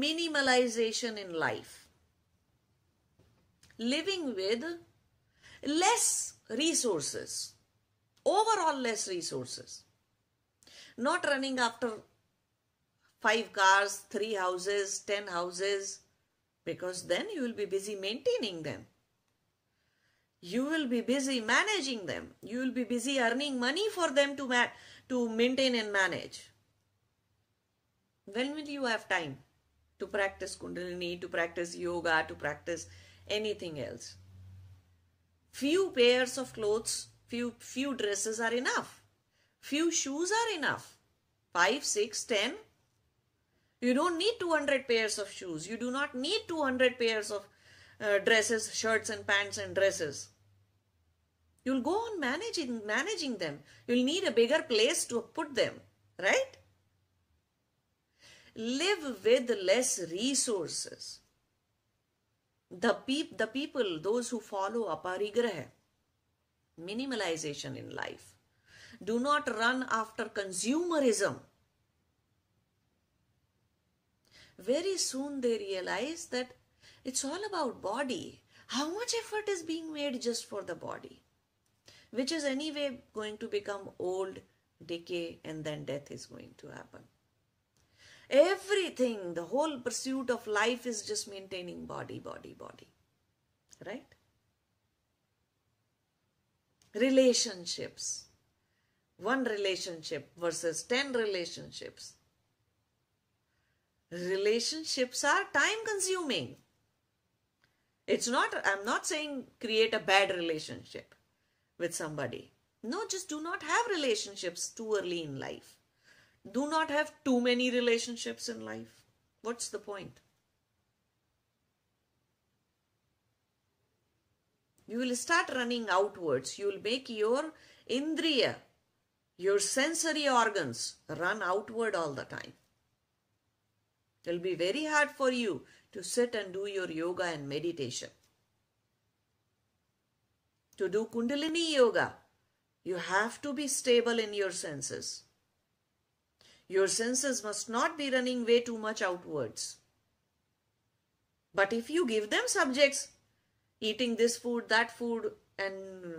minimalization in life. Living with less resources, overall less resources. Not running after five cars, three houses, ten houses, because then you will be busy maintaining them. You will be busy managing them. You will be busy earning money for them to, to maintain and manage. When will you have time to practice Kundalini, to practice yoga, to practice anything else? Few pairs of clothes, few, few dresses are enough. Few shoes are enough. Five, six, ten. You don't need 200 pairs of shoes. You do not need 200 pairs of uh, dresses, shirts and pants and dresses. You'll go on managing managing them. You'll need a bigger place to put them, right? Live with less resources. The, peop- the people, those who follow aparigraha, minimalization in life, do not run after consumerism. Very soon they realize that it's all about body. How much effort is being made just for the body? Which is anyway going to become old, decay, and then death is going to happen. Everything, the whole pursuit of life is just maintaining body, body, body. Right? Relationships. One relationship versus 10 relationships. Relationships are time consuming. It's not, I'm not saying create a bad relationship with somebody. No, just do not have relationships too early in life. Do not have too many relationships in life. What's the point? You will start running outwards. You will make your indriya, your sensory organs, run outward all the time. It will be very hard for you to sit and do your yoga and meditation. To do Kundalini yoga, you have to be stable in your senses. Your senses must not be running way too much outwards. But if you give them subjects, eating this food, that food, and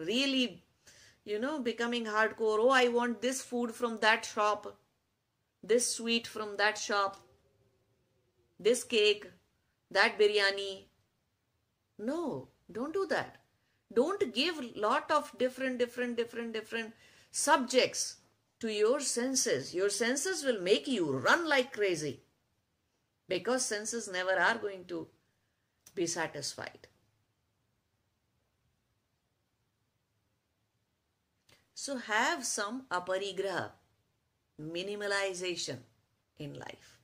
really, you know, becoming hardcore, oh, I want this food from that shop, this sweet from that shop, this cake, that biryani. No, don't do that. Don't give lot of different, different, different, different subjects to your senses. Your senses will make you run like crazy because senses never are going to be satisfied. So have some aparigraha, minimalization in life.